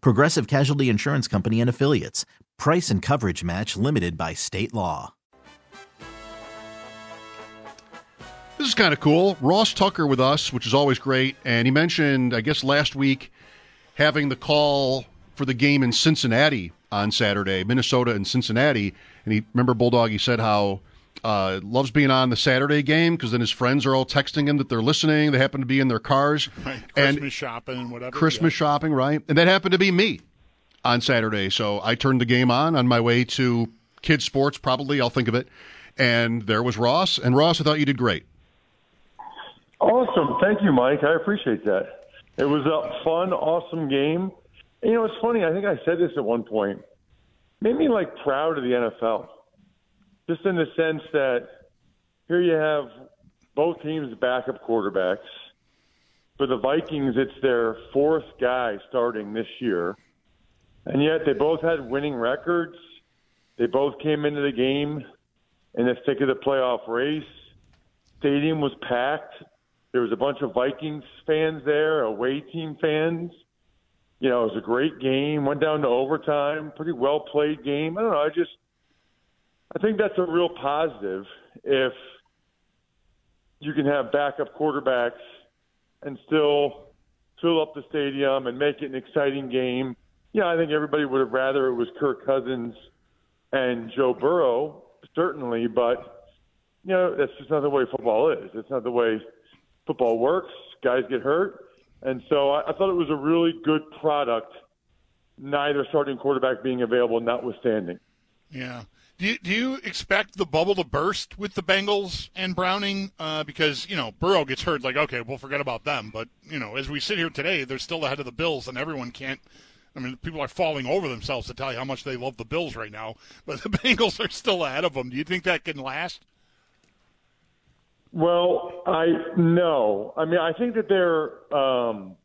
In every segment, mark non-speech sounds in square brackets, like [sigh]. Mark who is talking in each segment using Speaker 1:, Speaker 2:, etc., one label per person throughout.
Speaker 1: Progressive Casualty Insurance Company and Affiliates. Price and coverage match limited by state law.
Speaker 2: This is kind of cool. Ross Tucker with us, which is always great. And he mentioned, I guess, last week having the call for the game in Cincinnati on Saturday, Minnesota and Cincinnati. And he remember Bulldog. He said how uh, loves being on the Saturday game because then his friends are all texting him that they're listening. They happen to be in their cars, [laughs]
Speaker 3: right. Christmas and shopping, whatever.
Speaker 2: Christmas yeah. shopping, right? And that happened to be me on Saturday. So I turned the game on on my way to kids sports. Probably I'll think of it. And there was Ross. And Ross, I thought you did great.
Speaker 4: Awesome. Thank you, Mike. I appreciate that. It was a fun, awesome game. You know, it's funny. I think I said this at one point. Made me like proud of the NFL, just in the sense that here you have both teams' backup quarterbacks. For the Vikings, it's their fourth guy starting this year, and yet they both had winning records. They both came into the game in the thick of the playoff race. Stadium was packed. There was a bunch of Vikings fans there, away team fans. You know, it was a great game. Went down to overtime. Pretty well played game. I don't know. I just, I think that's a real positive if you can have backup quarterbacks and still fill up the stadium and make it an exciting game. Yeah, I think everybody would have rather it was Kirk Cousins and Joe Burrow, certainly, but you know that's just not the way football is. It's not the way football works. Guys get hurt, and so I, I thought it was a really good product. Neither starting quarterback being available, notwithstanding.
Speaker 3: Yeah. Do you, do you expect the bubble to burst with the Bengals and Browning? Uh, because you know Burrow gets hurt, like okay, we'll forget about them. But you know, as we sit here today, they're still ahead of the Bills, and everyone can't. I mean, people are falling over themselves to tell you how much they love the Bills right now, but [laughs] the Bengals are still ahead of them. Do you think that can last?
Speaker 4: Well, I no. I mean, I think that they're. Um,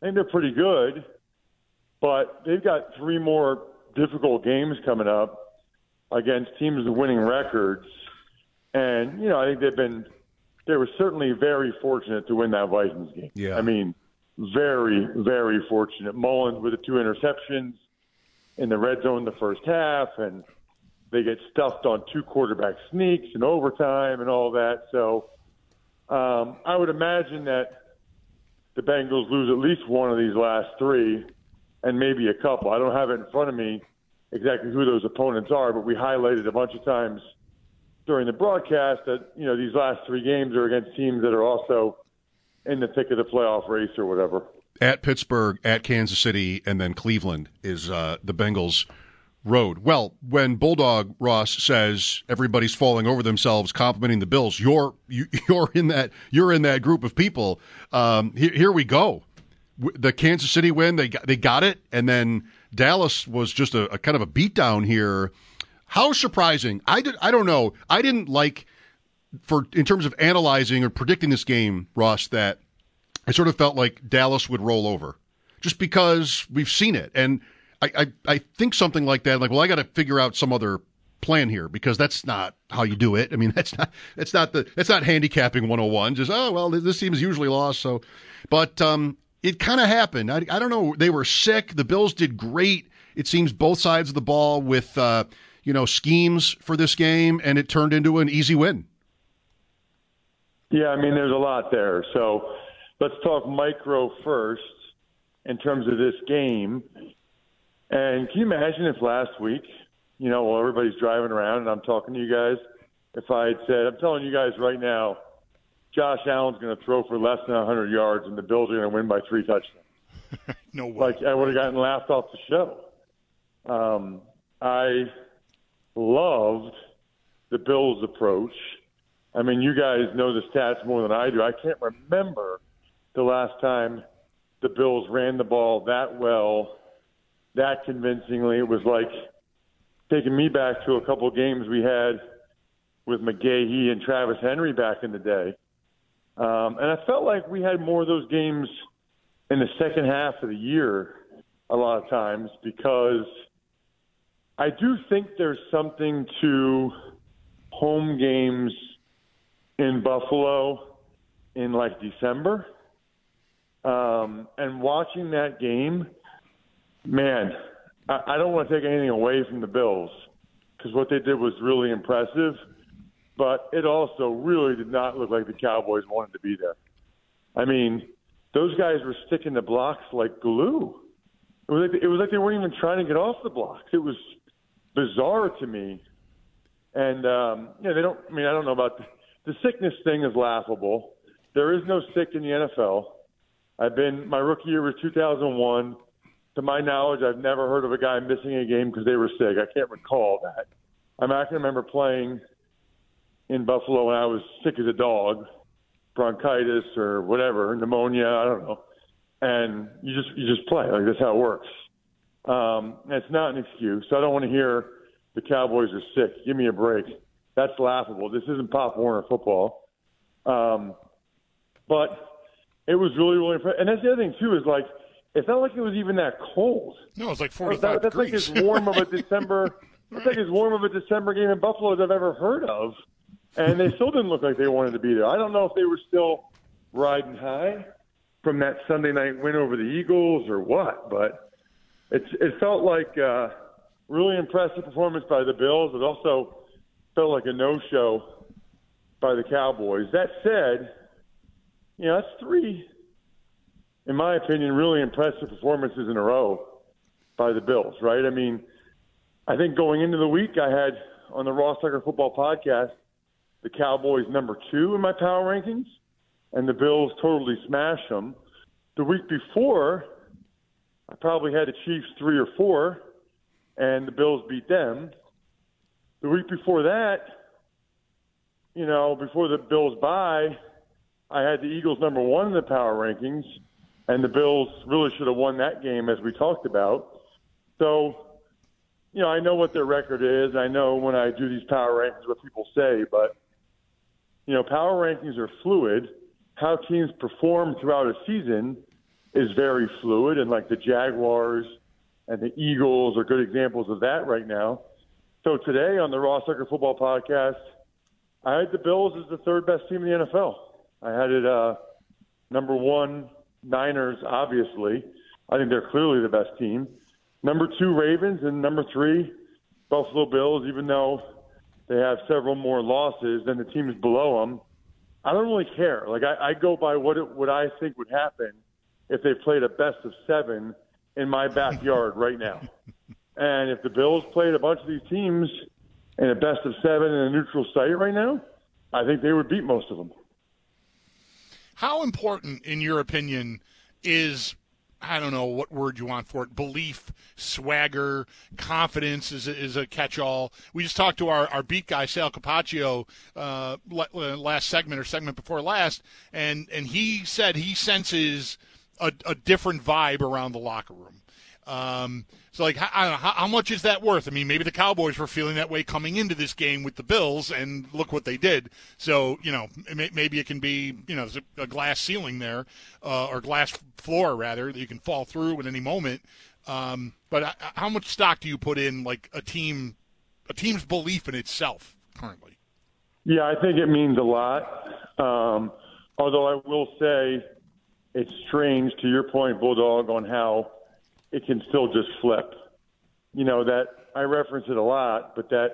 Speaker 4: I think they're pretty good, but they've got three more difficult games coming up against teams with winning records, and you know, I think they've been. They were certainly very fortunate to win that Vikings game.
Speaker 2: Yeah.
Speaker 4: I mean, very, very fortunate. Mullens with the two interceptions in the red zone the first half, and they get stuffed on two quarterback sneaks and overtime and all that. So um, I would imagine that the Bengals lose at least one of these last three, and maybe a couple. I don't have it in front of me exactly who those opponents are, but we highlighted a bunch of times during the broadcast that you know these last three games are against teams that are also in the thick of the playoff race or whatever.
Speaker 2: At Pittsburgh, at Kansas City, and then Cleveland is uh, the Bengals road. Well, when Bulldog Ross says everybody's falling over themselves complimenting the Bills, you're you, [laughs] are you are in that you're in that group of people. Um, here, here, we go. The Kansas City win, they got, they got it, and then Dallas was just a, a kind of a beatdown here. How surprising! I did. I don't know. I didn't like for in terms of analyzing or predicting this game, Ross. That I sort of felt like Dallas would roll over, just because we've seen it and I, I, I think something like that. Like, well, I got to figure out some other plan here because that's not how you do it. I mean, [laughs] that's not that's not the that's not handicapping 101. Just oh well, this team is usually lost. So, but um, it kind of happened. I, I don't know. They were sick. The Bills did great. It seems both sides of the ball with uh, you know schemes for this game, and it turned into an easy win.
Speaker 4: Yeah, I mean, there's a lot there. So let's talk micro first in terms of this game And can you imagine if last week, you know, while everybody's driving around and I'm talking to you guys, if I had said, I'm telling you guys right now, Josh Allen's going to throw for less than 100 yards and the Bills are going to win by three touchdowns. [laughs]
Speaker 3: no way.
Speaker 4: Like I would have gotten laughed off the show. Um, I loved the Bills' approach. I mean, you guys know the stats more than I do. I can't remember the last time the Bills ran the ball that well, that convincingly. It was like taking me back to a couple games we had with McGahee and Travis Henry back in the day. Um, and I felt like we had more of those games in the second half of the year a lot of times because I do think there's something to home games in Buffalo in like December. Um, and watching that game, man, I, I don't want to take anything away from the Bills because what they did was really impressive, but it also really did not look like the Cowboys wanted to be there. I mean, those guys were sticking the blocks like glue. It was like, it was like they weren't even trying to get off the blocks. It was bizarre to me. And um, you they don't. I mean, I don't know about the, the sickness thing is laughable. There is no sick in the NFL. I've been my rookie year was 2001. To my knowledge, I've never heard of a guy missing a game because they were sick. I can't recall that. I mean, I can remember playing in Buffalo when I was sick as a dog, bronchitis or whatever, pneumonia. I don't know. And you just you just play like that's how it works. Um, it's not an excuse. I don't want to hear the Cowboys are sick. Give me a break. That's laughable. This isn't Pop Warner football. Um, but it was really, really impressive. And that's the other thing too is like it's not like it was even that cold.
Speaker 3: No, it's like forty-five
Speaker 4: that, That's
Speaker 3: degrees.
Speaker 4: like as warm of a [laughs] December. That's like as warm of a December game in Buffalo as I've ever heard of. And they still didn't look like they wanted to be there. I don't know if they were still riding high from that Sunday night win over the Eagles or what, but it's it felt like uh, really impressive performance by the Bills. It also felt like a no-show by the Cowboys. That said, you know, that's three, in my opinion, really impressive performances in a row by the Bills, right? I mean, I think going into the week, I had on the Ross Tucker Football podcast the Cowboys number two in my power rankings, and the Bills totally smashed them. The week before, I probably had the Chiefs three or four, and the Bills beat them. The week before that, you know, before the Bills bye, I had the Eagles number one in the power rankings, and the Bills really should have won that game, as we talked about. So, you know, I know what their record is. I know when I do these power rankings what people say, but you know, power rankings are fluid. How teams perform throughout a season is very fluid, and like the Jaguars and the Eagles are good examples of that right now. So today on the Ross Tucker Football Podcast, I had the Bills as the third best team in the NFL. I had it uh, number one, Niners, obviously. I think they're clearly the best team. Number two, Ravens, and number three, Buffalo Bills, even though they have several more losses than the teams below them. I don't really care. Like I, I go by what it, what I think would happen if they played a best of seven in my backyard right now. [laughs] And if the Bills played a bunch of these teams in a best of seven in a neutral site right now, I think they would beat most of them.
Speaker 3: How important, in your opinion, is I don't know what word you want for it. Belief, swagger, confidence is a, is a catch-all. We just talked to our, our beat guy Sal Capaccio uh, last segment or segment before last, and and he said he senses a, a different vibe around the locker room. Um, so, like, how, how, how, much is that worth? I mean, maybe the Cowboys were feeling that way coming into this game with the Bills, and look what they did. So, you know, maybe it can be, you know, a, a glass ceiling there, uh, or glass floor rather, that you can fall through at any moment. Um, but uh, how much stock do you put in, like, a team, a team's belief in itself currently?
Speaker 4: Yeah, I think it means a lot. Um, although I will say, it's strange to your point, Bulldog, on how it can still just flip. You know that I reference it a lot, but that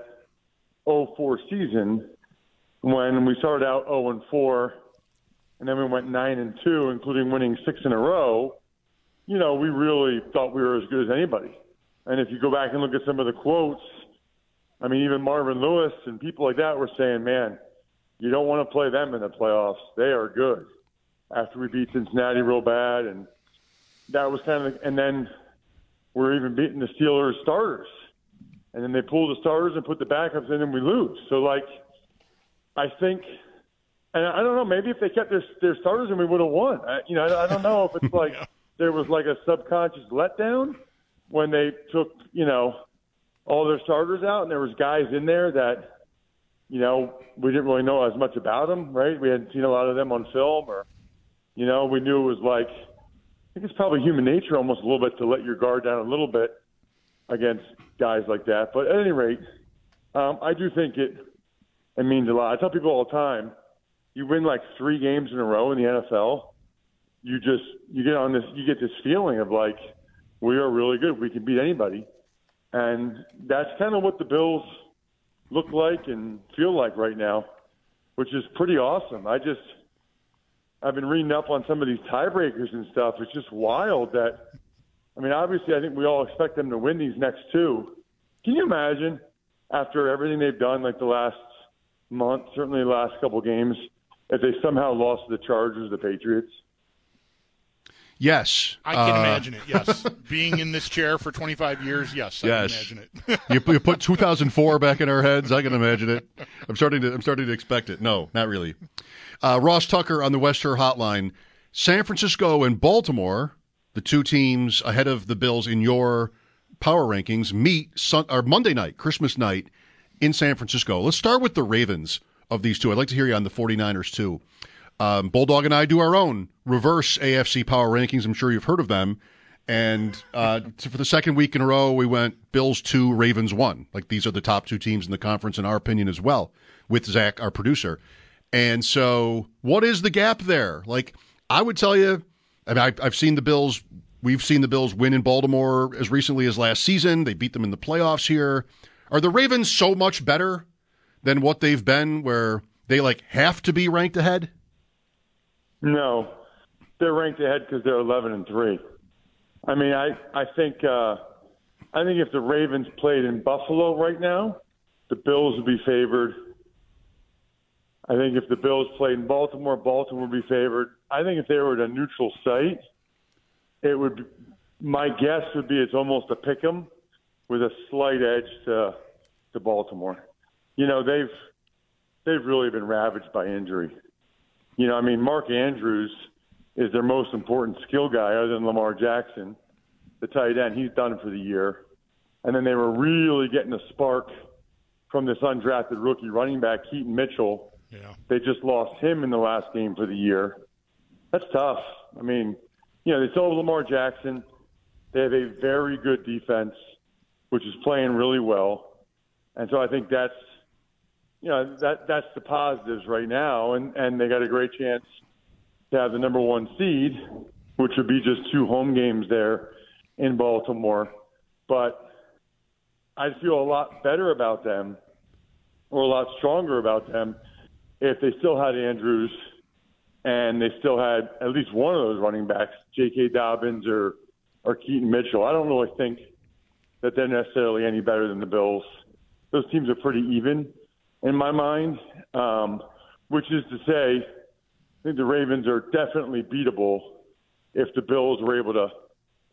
Speaker 4: 04 season when we started out 0 and 4, and then we went 9 and 2, including winning six in a row. You know, we really thought we were as good as anybody. And if you go back and look at some of the quotes, I mean, even Marvin Lewis and people like that were saying, man, you don't want to play them in the playoffs. They are good. After we beat Cincinnati real bad, and that was kind of, and then we're even beating the Steelers starters, and then they pull the starters and put the backups in, and we lose. So like, I think, and I don't know, maybe if they kept their their starters, and we would have won. I, you know, I, I don't know if it's [laughs] like
Speaker 3: Yeah.
Speaker 4: there was like a subconscious letdown when they took, you know, all their starters out, and there was guys in there that you know, we didn't really know as much about them, right? We hadn't seen a lot of them on film, or, you know, we knew it was like, I think it's probably human nature almost a little bit to let your guard down a little bit against guys like that. But at any rate, um, I do think it it means a lot. I tell people all the time, you win like three games in a row in the NFL, you just you get on this you get this feeling of like we are really good. We can beat anybody, and that's kind of what the Bills look like and feel like right now, which is pretty awesome. I just I've been reading up on some of these tiebreakers and stuff. It's just wild that I mean, obviously I think we all expect them to win these next two. Can you imagine after everything they've done like the last month, certainly the last couple games, if they somehow lost to the Chargers, the Patriots?
Speaker 2: Yes.
Speaker 3: I can
Speaker 2: Uh,
Speaker 3: imagine it. Yes, [laughs] being in this chair for 25 years. Yes, I
Speaker 2: Yes.
Speaker 3: can imagine it. [laughs]
Speaker 2: you, you put 2004 back in our heads. I can imagine it. I'm starting to. I'm starting to expect it. No, not really. Uh, Ross Tucker on the West Western Hotline. San Francisco and Baltimore, the two teams ahead of the Bills in your power rankings, meet sun, or Monday night, Christmas night, in San Francisco. Let's start with the Ravens of these two. I'd like to hear you on the 49ers too. Um, Bulldog and I do our own reverse AFC power rankings. I'm sure you've heard of them. And uh, [laughs] so for the second week in a row, we went Bills two, Ravens one. Like these are the top two teams in the conference, in our opinion, as well, with Zach, our producer. And so, what is the gap there? Like, I would tell you, I mean, I've, I've seen the Bills. We've seen the Bills win in Baltimore as recently as last season. They beat them in the playoffs here. Are the Ravens so much better than what they've been, where they like have to be ranked ahead?
Speaker 4: No, they're ranked ahead because they're 11 and three. I mean, I I think uh, I think if the Ravens played in Buffalo right now, the Bills would be favored. I think if the Bills played in Baltimore, Baltimore would be favored. I think if they were at a neutral site, it would. My guess would be it's almost a pick 'em with a slight edge to to Baltimore. You know, they've they've really been ravaged by injury. You know, I mean, Mark Andrews is their most important skill guy other than Lamar Jackson, the tight end. He's done for the year. And then they were really getting a spark from this undrafted rookie running back, Keaton Mitchell.
Speaker 3: Yeah.
Speaker 4: They just lost him in the last game for the year. That's tough. I mean, you know, they still have Lamar Jackson. They have a very good defense, which is playing really well. And so I think that's you know that that's the positives right now, and and they got a great chance to have the number one seed, which would be just two home games there in Baltimore. But I feel a lot better about them, or a lot stronger about them, if they still had Andrews and they still had at least one of those running backs, J.K. Dobbins or or Keaton Mitchell. I don't really think that they're necessarily any better than the Bills. Those teams are pretty even in my mind, um, which is to say, I think the Ravens are definitely beatable if the Bills were able to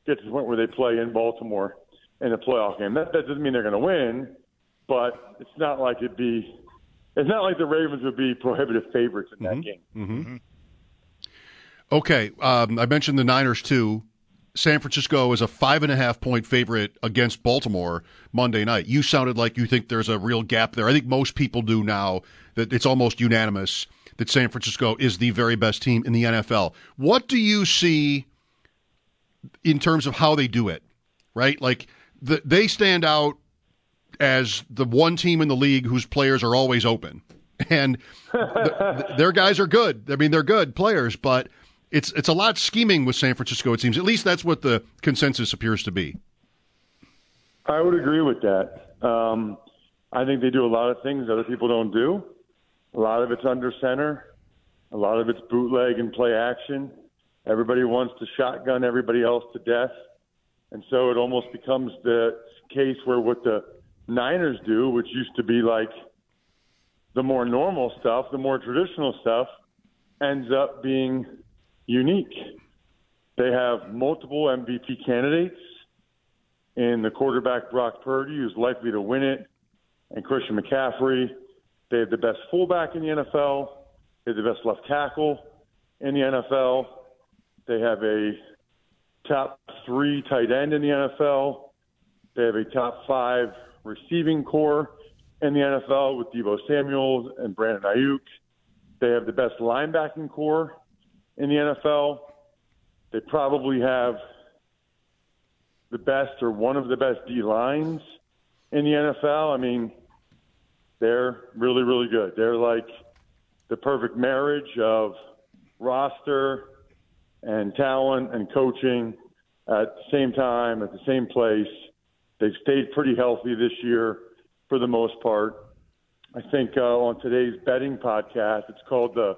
Speaker 4: get to the point where they play in Baltimore in a playoff game. That, that doesn't mean they're going to win, but it's not like it'd be. It's not like the Ravens would be prohibitive favorites in that game.
Speaker 2: Okay, um, I mentioned the Niners too. San Francisco is a five and a half point favorite against Baltimore Monday night. You sounded like you think there's a real gap there. I think most people do now that it's almost unanimous that San Francisco is the very best team in the NFL. What do you see in terms of how they do it? Right? Like the, they stand out as the one team in the league whose players are always open. And th- th- their guys are good. I mean, they're good players, but it's it's a lot scheming with San Francisco. It seems. At least that's what the consensus appears to be.
Speaker 4: I would agree with that. Um, I think they do a lot of things other people don't do. A lot of it's under center. A lot of it's bootleg and play action. Everybody wants to shotgun everybody else to death. And so it almost becomes the case where what the Niners do, which used to be like the more normal stuff, the more traditional stuff, ends up being unique. They have multiple MVP candidates in the quarterback Brock Purdy, who's likely to win it, and Christian McCaffrey. They have the best fullback in the NFL. They have the best left tackle in the NFL. They have a top three tight end in the NFL. They have a top five receiving corps in the NFL with Deebo Samuels and Brandon Aiyuk. They have the best linebacking corps in the NFL. They probably have the best or one of the best D lines in the NFL. I mean, they're really, really good. They're like the perfect marriage of roster and talent and coaching at the same time, at the same place. They've stayed pretty healthy this year for the most part. I think uh, on today's betting podcast, it's called the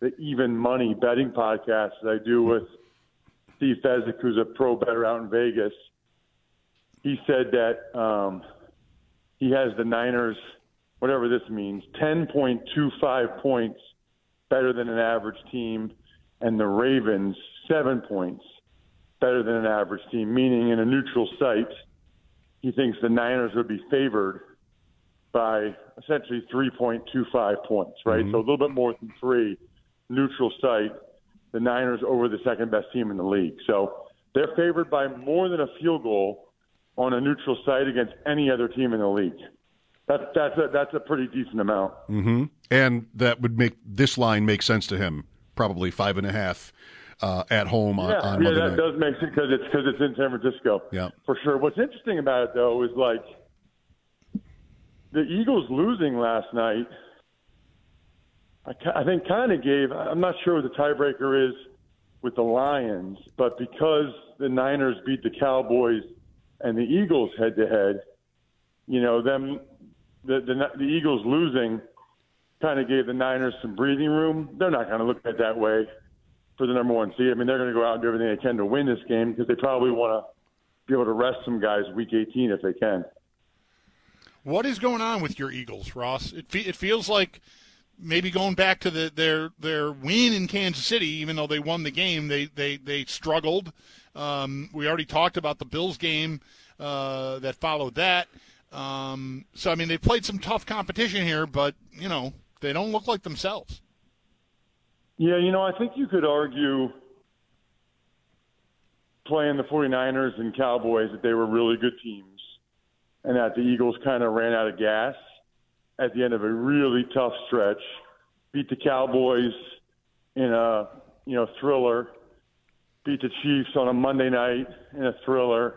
Speaker 4: the Even Money Betting Podcast that I do with Steve Fezzik, who's a pro bettor out in Vegas. He said that um, he has the Niners, whatever this means, 10.25 points better than an average team, and the Ravens seven points better than an average team, meaning in a neutral site, he thinks the Niners would be favored by essentially 3.25 points, right? Mm-hmm. So a little bit more than three, neutral site, the Niners over the second best team in the league. So they're favored by more than a field goal on a neutral site against any other team in the league. That's that's a that's a pretty decent amount.
Speaker 2: Mm-hmm. And that would make this line make sense to him. Probably five and a half uh, at home on,
Speaker 4: yeah,
Speaker 2: on
Speaker 4: yeah, that
Speaker 2: night.
Speaker 4: does make sense because it's because it's in San Francisco.
Speaker 2: Yeah,
Speaker 4: for sure. What's interesting about it though is like the Eagles losing last night. I, I think kind of gave. I'm not sure what the tiebreaker is with the Lions, but because the Niners beat the Cowboys and the Eagles head to head, you know them the, the the Eagles losing kind of gave the Niners some breathing room. They're not going to look at it that way for the number one seed. I mean, they're going to go out and do everything they can to win this game because they probably want to be able to rest some guys week 18 if they can.
Speaker 3: What is going on with your Eagles, Ross? It fe- it feels like maybe going back to the, their their win in Kansas City, even though they won the game, they they they struggled. Um, we already talked about the Bills game uh, that followed that. Um, so I mean, they played some tough competition here, but you know they don't look like themselves.
Speaker 4: Yeah, you know, I think you could argue playing the 49ers and Cowboys that they were really good teams and that the Eagles kind of ran out of gas at the end of a really tough stretch, beat the Cowboys in a, you know, thriller, beat the Chiefs on a Monday night in a thriller,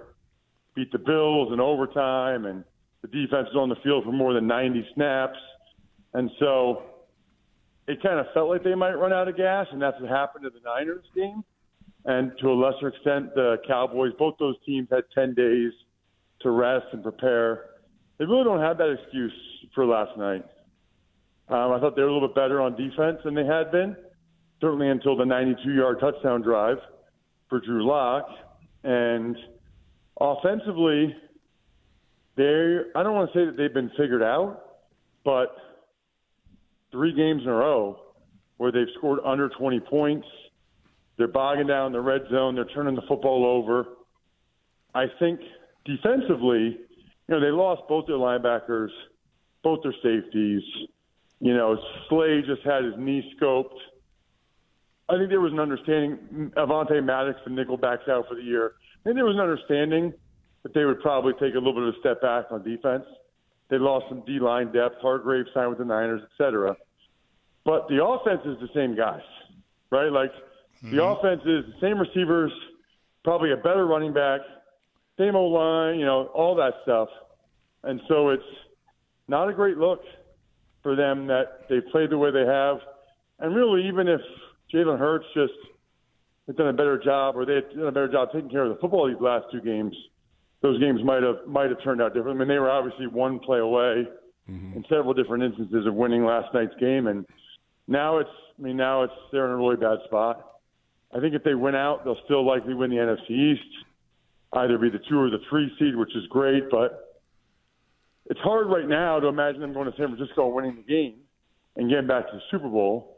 Speaker 4: beat the Bills in overtime and the defense was on the field for more than 90 snaps. And so it kind of felt like they might run out of gas, and that's what happened to the Niners game. And to a lesser extent, the Cowboys, both those teams had 10 days to rest and prepare. They really don't have that excuse for last night. Um, I thought they were a little bit better on defense than they had been, certainly until the 92 yard touchdown drive for Drew Lock. And offensively, they I don't want to say that they've been figured out, but three games in a row where they've scored under 20 points. They're bogging down the red zone. They're turning the football over. I think defensively, you know, they lost both their linebackers, both their safeties. You know, Slay just had his knee scoped. I think there was an understanding. Avonte Maddox, the nickel, backs out for the year. I think there was an understanding that they would probably take a little bit of a step back on defense. They lost some D line depth. Hargrave signed with the Niners, et cetera. But the offense is the same guys, right? Like mm-hmm. the offense is the same receivers, probably a better running back, same old line, you know, all that stuff. And so it's not a great look for them that they played the way they have. And really, even if Jalen Hurts just had done a better job or they had done a better job taking care of the football these last two games, those games might have might have turned out different. I mean, they were obviously one play away mm-hmm. in several different instances of winning last night's game, and now it's I mean now it's they're in a really bad spot. I think if they win out, they'll still likely win the NFC East. either be the two or the three seed, which is great. But it's hard right now to imagine them going to San Francisco winning the game and getting back to the Super Bowl.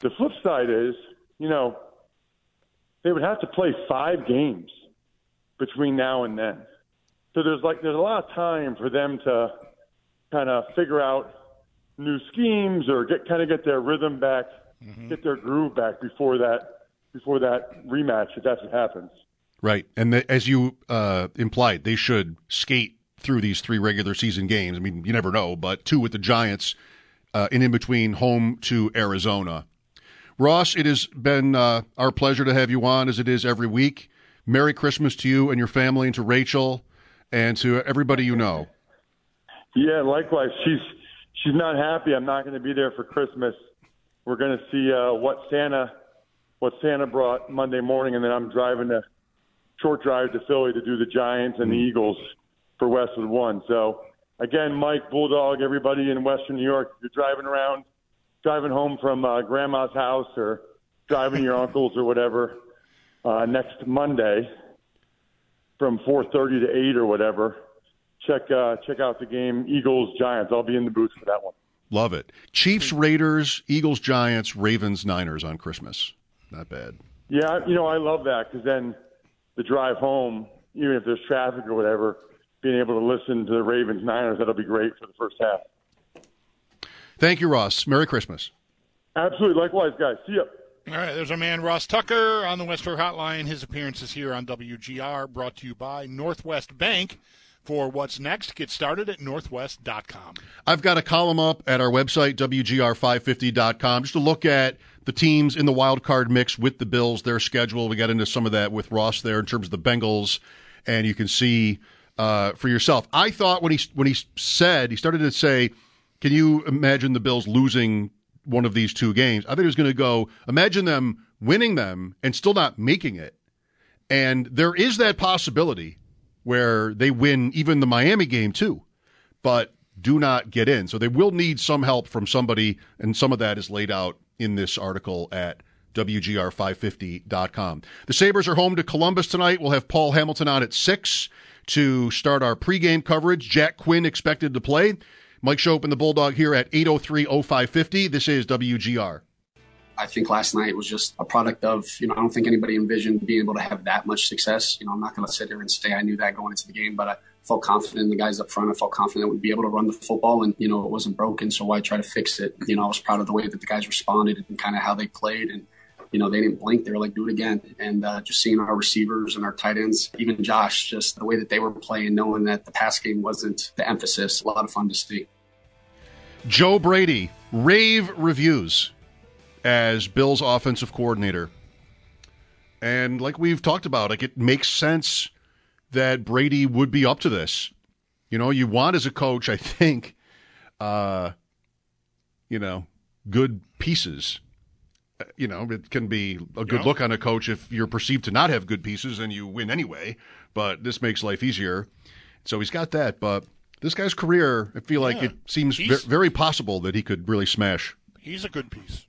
Speaker 4: The flip side is, you know, they would have to play five games between now and then. So there's like there's a lot of time for them to kind of figure out new schemes or get kind of get their rhythm back, mm-hmm. get their groove back before that before that rematch if that's what happens.
Speaker 2: Right, and the, as you uh, implied, they should skate through these three regular season games. I mean, you never know, but two with the Giants, uh, and in between home to Arizona. Ross, it has been uh, our pleasure to have you on as it is every week. Merry Christmas to you and your family, and to Rachel, and to everybody you know.
Speaker 4: Yeah, likewise. She's she's not happy. I'm not going to be there for Christmas. We're going to see uh, what Santa what Santa brought Monday morning, and then I'm driving a short drive to Philly to do the Giants and the mm. Eagles for Westwood One. So again, Mike Bulldog, everybody in Western New York, you're driving around driving home from uh, grandma's house or driving your uncle's or whatever uh, next Monday from 4:30 to 8 or whatever. Check uh, check out the game Eagles Giants. I'll be in the booth for that one.
Speaker 2: Love it. Chiefs Raiders, Eagles Giants, Ravens Niners on Christmas. Not bad.
Speaker 4: Yeah, you know I love that because then the drive home, even if there's traffic or whatever, being able to listen to the Ravens Niners that'll be great for the first half.
Speaker 2: Thank you, Ross. Merry Christmas.
Speaker 4: Absolutely. Likewise, guys. See you.
Speaker 3: All right, there's our man Ross Tucker on the West Herr Hotline. His appearances here on WGR brought to you by Northwest Bank. For what's next, get started at northwest.com.
Speaker 2: I've got a column up at our website, WGR550.com, just to look at the teams in the wild card mix with the Bills, their schedule. We got into some of that with Ross there in terms of the Bengals, and you can see uh, for yourself. I thought when he when he said he started to say can you imagine the Bills losing one of these two games? I think it was going to go, imagine them winning them and still not making it. And there is that possibility where they win even the Miami game too, but do not get in. So they will need some help from somebody, and some of that is laid out in this article at WGR550.com. The Sabres are home to Columbus tonight. We'll have Paul Hamilton on at 6 to start our pregame coverage. Jack Quinn expected to play. Mike Schopp and the Bulldog here at 803-0550. This is WGR.
Speaker 5: I think last night was just a product of, you know, I don't think anybody envisioned being able to have that much success. You know, I'm not going to sit here and say I knew that going into the game, but I felt confident in the guys up front. I felt confident that we'd be able to run the football and, you know, it wasn't broken. So why try to fix it? You know, I was proud of the way that the guys responded and kind of how they played. And, you know, they didn't blink. They were like, do it again. And uh, just seeing our receivers and our tight ends, even Josh, just the way that they were playing, knowing that the pass game wasn't the emphasis, a lot of fun to see.
Speaker 2: Joe Brady, rave reviews as Bill's offensive coordinator. And like we've talked about, like it makes sense that Brady would be up to this. You know, you want as a coach, I think, uh, you know, good pieces you know, it can be a good look on a coach if you're perceived to not have good pieces and you win anyway. But this makes life easier. So he's got that. But this guy's career, I feel yeah. like it seems very possible that he could really smash.
Speaker 3: He's a good piece.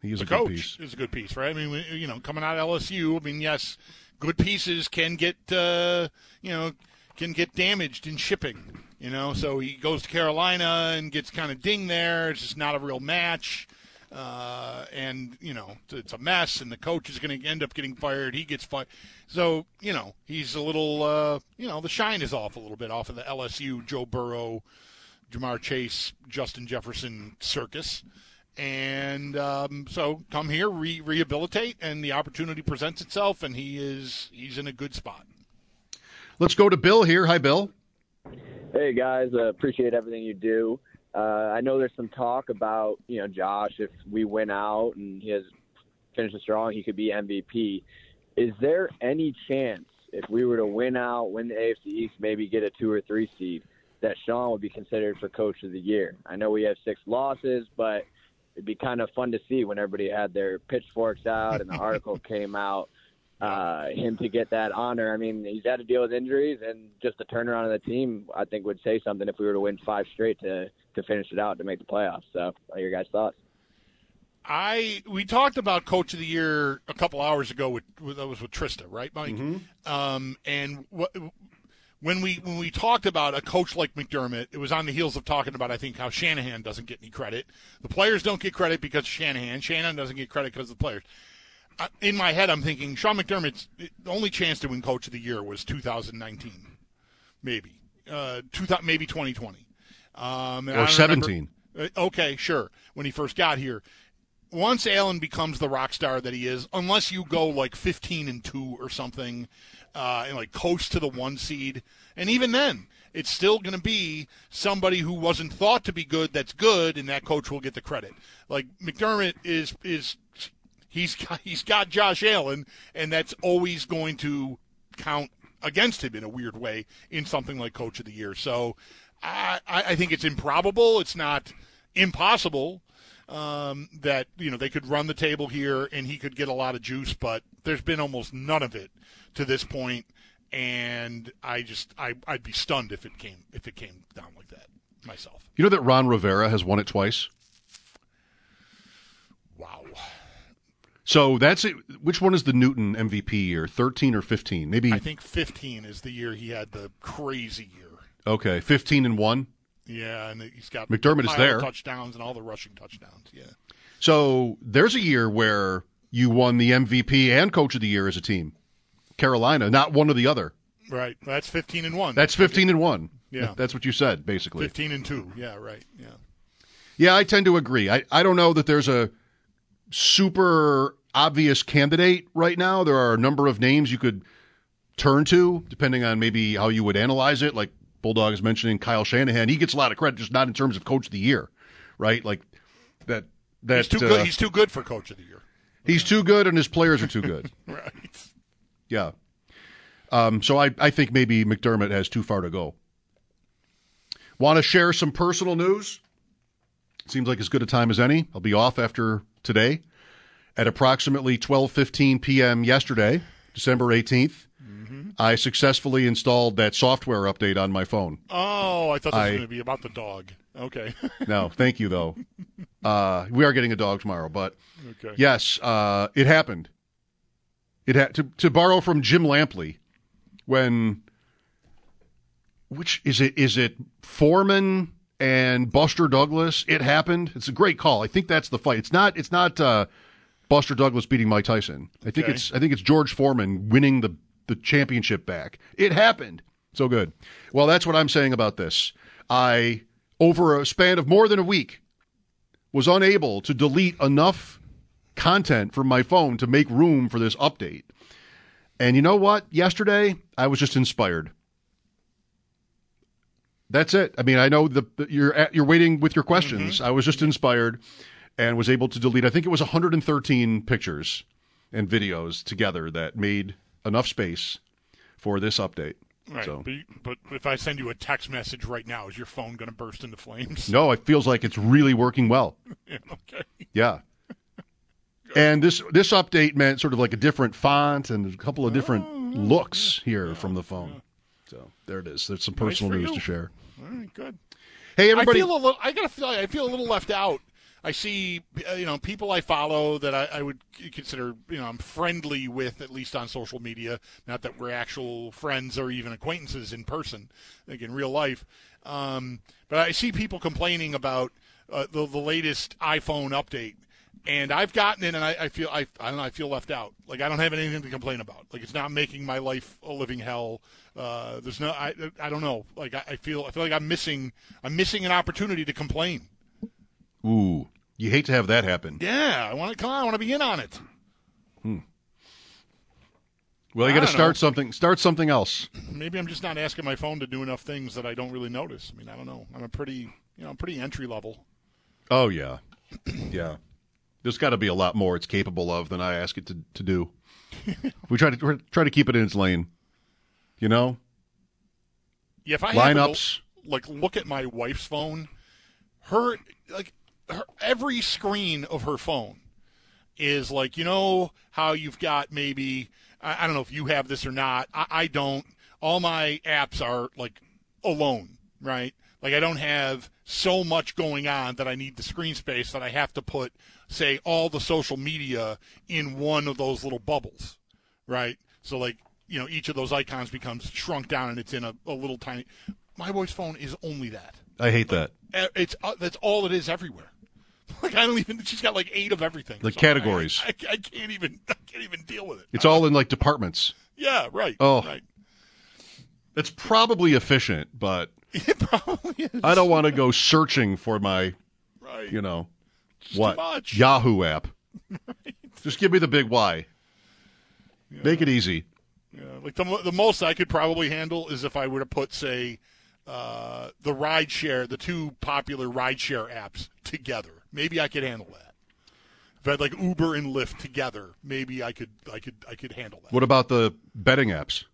Speaker 2: He is
Speaker 3: the
Speaker 2: a
Speaker 3: coach
Speaker 2: good piece.
Speaker 3: is a good piece, right? I mean, you know, coming out of LSU, I mean, yes, good pieces can get, uh, you know, can get damaged in shipping. You know, so he goes to Carolina and gets kind of dinged there. It's just not a real match. Uh, and you know it's a mess, and the coach is going to end up getting fired. He gets fired, so you know he's a little, uh, you know, the shine is off a little bit off of the LSU Joe Burrow, Ja'Marr Chase, Justin Jefferson circus. And um, so come here, re- rehabilitate, and the opportunity presents itself, and he is he's in a good spot.
Speaker 2: Let's go to Bill here. Hi, Bill.
Speaker 6: Hey guys, uh, appreciate everything you do. Uh, I know there's some talk about you know Josh if we win out and he has finished strong, he could be MVP. Is there any chance if we were to win out, win the AFC East, maybe get a two or three seed, that Sean would be considered for Coach of the Year? I know we have six losses, but it'd be kind of fun to see when everybody had their pitchforks out and the [laughs] article came out. Uh, him to get that honor. I mean, he's had to deal with injuries, and just the turnaround of the team, I think, would say something if we were to win five straight to to finish it out to make the playoffs. So, what are your guys' thoughts?
Speaker 3: I we talked about coach of the year a couple hours ago with, with that was with Trista, right, Mike?
Speaker 2: Mm-hmm.
Speaker 3: Um, and what when we when we talked about a coach like McDermott, it was on the heels of talking about I think how Shanahan doesn't get any credit. The players don't get credit because of Shanahan. Shanahan doesn't get credit because of the players. In my head, I'm thinking Sean McDermott's the only chance to win Coach of the Year was 2019, maybe, uh, two, maybe 2020, um,
Speaker 2: or 17.
Speaker 3: Remember, uh, okay, sure. When he first got here, once Allen becomes the rock star that he is, unless you go like 15 and two or something, uh, and like coast to the one seed, and even then, it's still going to be somebody who wasn't thought to be good that's good, and that coach will get the credit. Like McDermott is is he's got, he's got Josh Allen, and that's always going to count against him in a weird way in something like Coach of the Year. So I, I think it's improbable. It's not impossible um, that you know they could run the table here and he could get a lot of juice, but there's been almost none of it to this point, and I just I, I'd be stunned if it came if it came down like that myself.
Speaker 2: You know that Ron Rivera has won it twice.
Speaker 3: Wow.
Speaker 2: So that's it. Which one is the Newton MVP year? Thirteen or fifteen? Maybe
Speaker 3: I think fifteen is the year he had the crazy year.
Speaker 2: Okay, fifteen and one.
Speaker 3: Yeah, and he's got
Speaker 2: McDermott is there.
Speaker 3: touchdowns and all the rushing touchdowns. Yeah.
Speaker 2: So there's a year where you won the MVP and Coach of the Year as a team. Carolina, not one or the other.
Speaker 3: Right. That's fifteen and one.
Speaker 2: That's fifteen and one.
Speaker 3: Yeah.
Speaker 2: That's what you said, basically.
Speaker 3: Fifteen and two. Yeah. Right. Yeah.
Speaker 2: Yeah, I tend to agree. I, I don't know that there's a super obvious candidate right now. There are a number of names you could turn to, depending on maybe how you would analyze it. Like Bulldog is mentioning Kyle Shanahan. He gets a lot of credit, just not in terms of coach of the year, right? Like that. that
Speaker 3: he's too
Speaker 2: uh,
Speaker 3: good. He's too good for coach of the year.
Speaker 2: He's too good, and his players are too good. [laughs]
Speaker 3: right.
Speaker 2: Yeah. Um, so I, I think maybe McDermott has too far to go. Want to share some personal news? Seems like as good a time as any. I'll be off after today at approximately 12:15 p.m. yesterday, December 18th. I successfully installed that software update on my phone.
Speaker 3: Oh, I thought this
Speaker 2: I-
Speaker 3: was going to be about the dog. Okay. [laughs]
Speaker 2: No, thank you though. Uh, we are getting a dog tomorrow, but
Speaker 3: okay.
Speaker 2: yes, uh, it happened. It had to to borrow from Jim Lampley when which is it is it Foreman and Buster Douglas? It happened. It's a great call. I think that's the fight. It's not it's not uh, Buster Douglas beating Mike Tyson. I think
Speaker 3: Okay.
Speaker 2: it's I think it's George Foreman winning the the championship back. It happened. So good. Well, that's what I'm saying about this. I over a span of more than a week was unable to delete enough content from my phone to make room for this update. And you know what? Yesterday, I was just inspired. That's it. I mean, I know the, the- you're at, you're waiting with your questions. Mm-hmm. I was just inspired and was able to delete. I think it was 113 pictures and videos together that made enough space for this update.
Speaker 3: Right.
Speaker 2: So
Speaker 3: But, you- but if I send you a text message right now, is your phone going to burst into flames?
Speaker 2: no, it feels like it's really working well. [laughs]
Speaker 3: Yeah, okay.
Speaker 2: Yeah. And this this update meant sort of like a different font and a couple of different
Speaker 3: Oh,
Speaker 2: looks here from the phone. So there it is. There's some personal
Speaker 3: for
Speaker 2: news
Speaker 3: you.
Speaker 2: to share.
Speaker 3: All right. Good.
Speaker 2: Hey, everybody.
Speaker 3: I feel a little. I gotta feel. I feel a little left out. I see, uh, you know, people I follow that I, I would consider, you know, I'm friendly with at least on social media. Not that we're actual friends or even acquaintances in person, like in real life. Um, but I see people complaining about uh, the the latest iPhone update, and I've gotten it, and I, I feel I, I don't know I feel left out. Like I don't have anything to complain about. Like it's not making my life a living hell. Uh, there's no I I don't know. Like I, I feel I feel like I'm missing I'm missing an opportunity to complain.
Speaker 2: Ooh, you hate to have that happen.
Speaker 3: Yeah, I want to come on. I want to be in on it. Hmm.
Speaker 2: Well, you got to start
Speaker 3: know.
Speaker 2: something. Start something else.
Speaker 3: Maybe I'm just not asking my phone to do enough things that I don't really notice. I mean, I don't know. I'm a pretty you know I'm pretty entry level.
Speaker 2: Oh yeah, [coughs] yeah. There's got to be a lot more it's capable of than I ask it to, to do. [laughs] we try to we try to keep it in its lane. You know,
Speaker 3: Yeah, if I happen to, like look at my wife's phone, her like her, every screen of her phone is like you know how you've got maybe I, I don't know if you have this or not. I, I don't. All my apps are like alone, right? Like I don't have so much going on that I need the screen space that I have to put, say, all the social media in one of those little bubbles, right? So like you know each of those icons becomes shrunk down and it's in a, a little tiny. My wife's phone is only that.
Speaker 2: I hate that.
Speaker 3: Uh, It's uh, that's all it is everywhere. [laughs] Like I don't even. She's got like eight of everything.
Speaker 2: Like
Speaker 3: So
Speaker 2: categories.
Speaker 3: I, I, I can't even. [laughs] I can't even deal with it.
Speaker 2: It's all in like departments.
Speaker 3: Yeah. Right.
Speaker 2: Oh.
Speaker 3: Right.
Speaker 2: It's probably efficient, but [laughs]
Speaker 3: It probably is.
Speaker 2: I don't want to go searching for my,
Speaker 3: Right.
Speaker 2: you know,
Speaker 3: too
Speaker 2: what. Yahoo app. Just give me the big Y. Make it easy.
Speaker 3: Yeah, like the the most I could probably handle is if I were to put say uh, the ride share, the two popular ride share apps together. Maybe I could handle that. If I had like Uber and Lyft together, maybe I could I could I could handle that.
Speaker 2: What about the betting apps?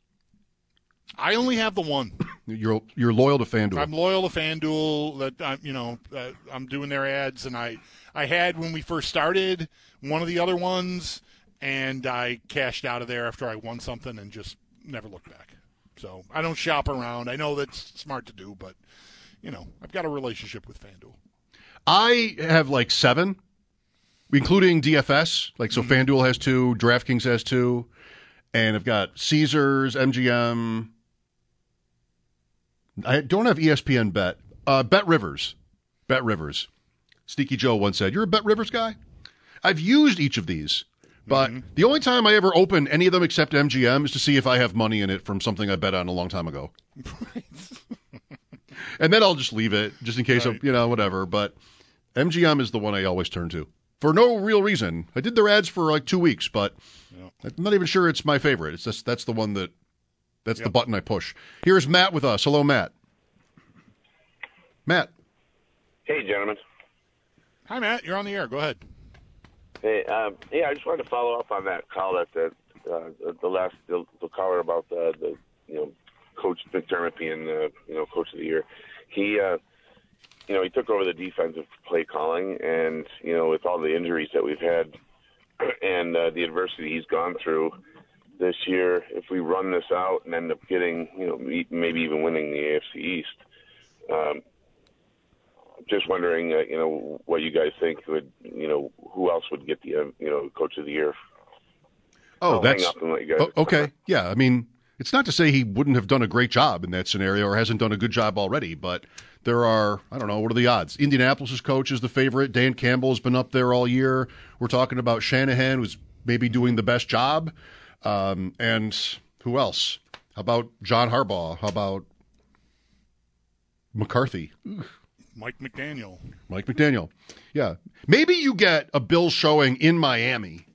Speaker 3: I only have the one.
Speaker 2: You're you're loyal to FanDuel.
Speaker 3: I'm loyal to FanDuel. That I'm, you know, uh, I'm doing their ads, and I, I had when we first started one of the other ones, and I cashed out of there after I won something, and just never looked back. So I don't shop around. I know that's smart to do, but you know, I've got a relationship with FanDuel.
Speaker 2: I have like seven, including DFS. Like so, FanDuel has two, DraftKings has two, and I've got Caesars, MGM. I don't have ESPN Bet. Uh, Bet Rivers, Bet Rivers. Sneaky Joe once said, "You're a Bet Rivers guy." I've used each of these, but the only time I ever open any of them except MGM is to see if I have money in it from something I bet on a long time ago. [laughs] Right. and then I'll just leave it just in case
Speaker 3: Right.
Speaker 2: of you know whatever. But MGM is the one I always turn to for no real reason. I did their ads for like two weeks, but I'm not even sure it's my favorite. It's just that's the one that that's the button I push. Here's Matt with us. Hello, Matt. Matt.
Speaker 7: Hey, gentlemen.
Speaker 3: Hi, Matt. You're on the air. Go ahead.
Speaker 7: Hey, um, yeah, I just wanted to follow up on that call that the uh, the, the last the, the caller about the, the you know coach McDermott being uh, you know coach of the year. He uh, you know he took over the defensive play calling, and you know with all the injuries that we've had [clears throat] and uh, the adversity he's gone through this year, if we run this out and end up getting you know maybe even winning the AFC East. Um, just wondering, uh, you know, what you guys think would, you know, who else would get the, uh, you know, coach of the year?
Speaker 2: Oh,
Speaker 7: I'll
Speaker 2: that's
Speaker 7: hang up and let you guys.
Speaker 2: O- okay. Yeah, I mean, it's not to say he wouldn't have done a great job in that scenario or hasn't done a good job already, but there are, I don't know, what are the odds? Indianapolis' coach is the favorite. Dan Campbell has been up there all year. We're talking about Shanahan, who's maybe doing the best job. Um, and who else? How about John Harbaugh? How about McCarthy?
Speaker 3: Mike McDaniel.
Speaker 2: Mike McDaniel. Yeah. Maybe you get a Bill showing in Miami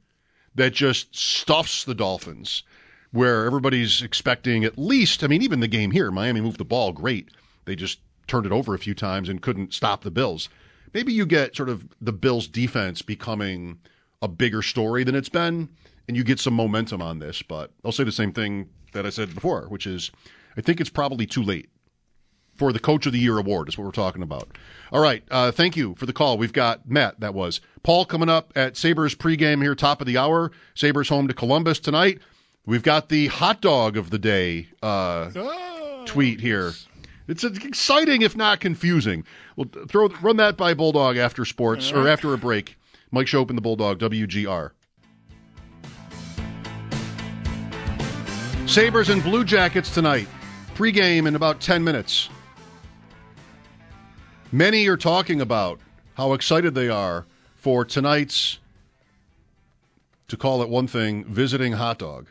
Speaker 2: that just stuffs the Dolphins, where everybody's expecting at least, I mean, even the game here, Miami moved the ball great. They just turned it over a few times and couldn't stop the Bills. Maybe you get sort of the Bills defense becoming a bigger story than it's been, and you get some momentum on this. But I'll say the same thing that I said before, which is I think it's probably too late for the Coach of the Year award, is what we're talking about. All right. Uh, thank you for the call. We've got Matt, that was. Paul coming up at Sabres pregame here, top of the hour. Sabres home to Columbus tonight. We've got the hot dog of the day uh, tweet here. It's exciting, if not confusing. We'll throw run that by Bulldog after sports or after a break. Mike Schopp and the Bulldog, WGR. Sabres and Blue Jackets tonight. Pregame in about 10 minutes. Many are talking about how excited they are for tonight's to call it one thing, visiting hot dog?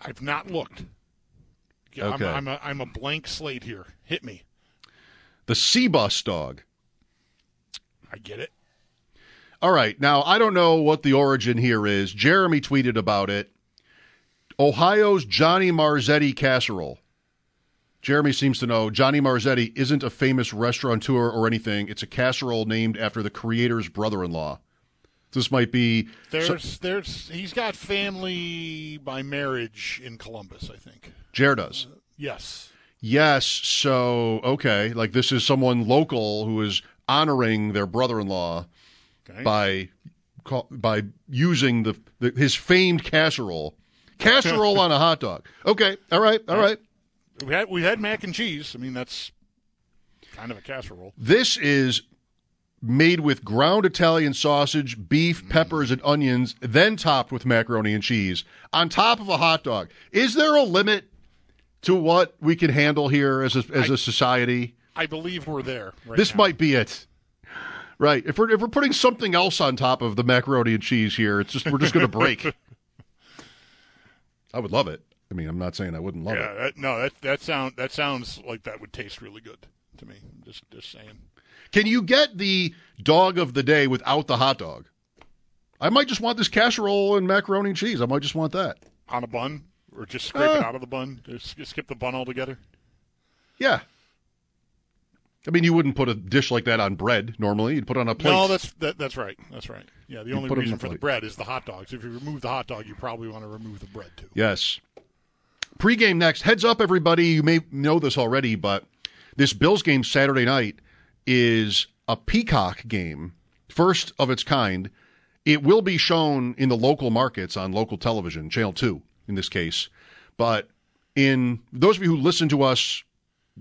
Speaker 3: I've not looked. Yeah,
Speaker 2: Okay.
Speaker 3: I'm, I'm, a, I'm a blank slate here. Hit me.
Speaker 2: The C bus dog.
Speaker 3: I get it.
Speaker 2: All right. Now, I don't know what the origin here is. Jeremy tweeted about it. Ohio's Johnny Marzetti casserole. Jeremy seems to know Johnny Marzetti isn't a famous restaurateur or anything. It's a casserole named after the creator's brother-in-law. This might be
Speaker 3: There's, there's, he's got family by marriage in Columbus, I think.
Speaker 2: Jer does.
Speaker 3: Uh, yes.
Speaker 2: Yes. So okay, like this is someone local who is honoring their brother-in-law
Speaker 3: Okay.
Speaker 2: by by using the, the his famed casserole, casserole on a hot dog. Okay. All right. All right.
Speaker 3: We had we had mac and cheese. I mean, that's kind of a casserole.
Speaker 2: This is made with ground Italian sausage, beef, mm. peppers, and onions, then topped with macaroni and cheese on top of a hot dog. Is there a limit to what we can handle here as a, as a society?
Speaker 3: I believe we're there. Right
Speaker 2: this
Speaker 3: now.
Speaker 2: might be it. Right. If we're if we're putting something else on top of the macaroni and cheese here, it's just we're just going to break. [laughs] I would love it. I mean, I'm not saying I wouldn't love
Speaker 3: yeah,
Speaker 2: it.
Speaker 3: that, no, that that sound that sounds like that would taste really good to me. Just just saying.
Speaker 2: Can you get the dog of the day without the hot dog? I might just want this casserole and macaroni and cheese. I might just want that.
Speaker 3: On a bun, or just scrape it
Speaker 2: Uh.
Speaker 3: out of the bun. Just skip the bun altogether.
Speaker 2: Yeah. I mean, you wouldn't put a dish like that on bread normally. You'd put it on a plate.
Speaker 3: No, that's that, that's right. That's right. Yeah, the
Speaker 2: You
Speaker 3: only
Speaker 2: it
Speaker 3: reason
Speaker 2: the
Speaker 3: for the bread is the hot dogs. If you remove the hot dog, you probably want to remove the bread too.
Speaker 2: Yes. Pre-game next. Heads up, everybody. You may know this already, but this Bills game Saturday night is a Peacock game, first of its kind. It will be shown in the local markets on local television, Channel 2 in this case. But in those of you who listen to us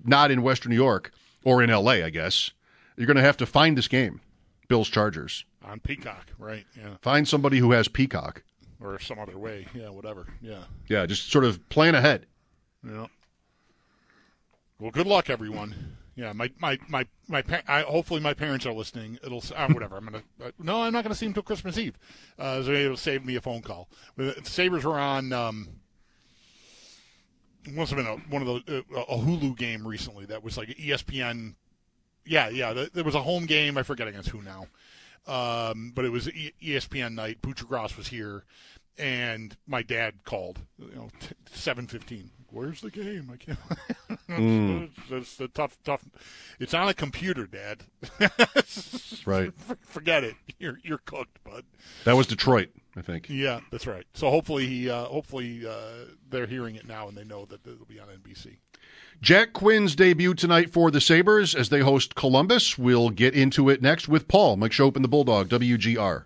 Speaker 2: not in Western New York or in LA, I guess, you're going to have to find this game, Bills Chargers.
Speaker 3: On Peacock, right? Yeah,
Speaker 2: Find somebody who has Peacock.
Speaker 3: or some other way. Yeah, whatever. Yeah,
Speaker 2: Yeah, just sort of plan ahead.
Speaker 3: yeah. Well, good luck, everyone. Yeah, my my my my. Pa- I, hopefully, my parents are listening. It'll uh, whatever. I'm gonna. Uh, no, I'm not gonna see them till Christmas Eve. Uh, so it'll save me a phone call. The Sabres were on. Um, must have been a, one of the uh, a Hulu game recently that was like ESPN. Yeah, yeah. th- There was a home game. I forget against who now, um, but it was e- ESPN night. Butcher Gross was here, and my dad called. You know, seven fifteen. Where's the game? I can't. [laughs]
Speaker 2: Mm.
Speaker 3: the tough, tough. It's on a computer, Dad. [laughs]
Speaker 2: Right.
Speaker 3: Forget it. You're you're cooked, bud.
Speaker 2: That was Detroit, I think.
Speaker 3: Yeah, that's right. So hopefully he, uh, hopefully uh, they're hearing it now and they know that it'll be on NBC.
Speaker 2: Jack Quinn's debut tonight for the Sabres as they host Columbus. We'll get into it next with Paul Mike Schopp and the Bulldog, WGR.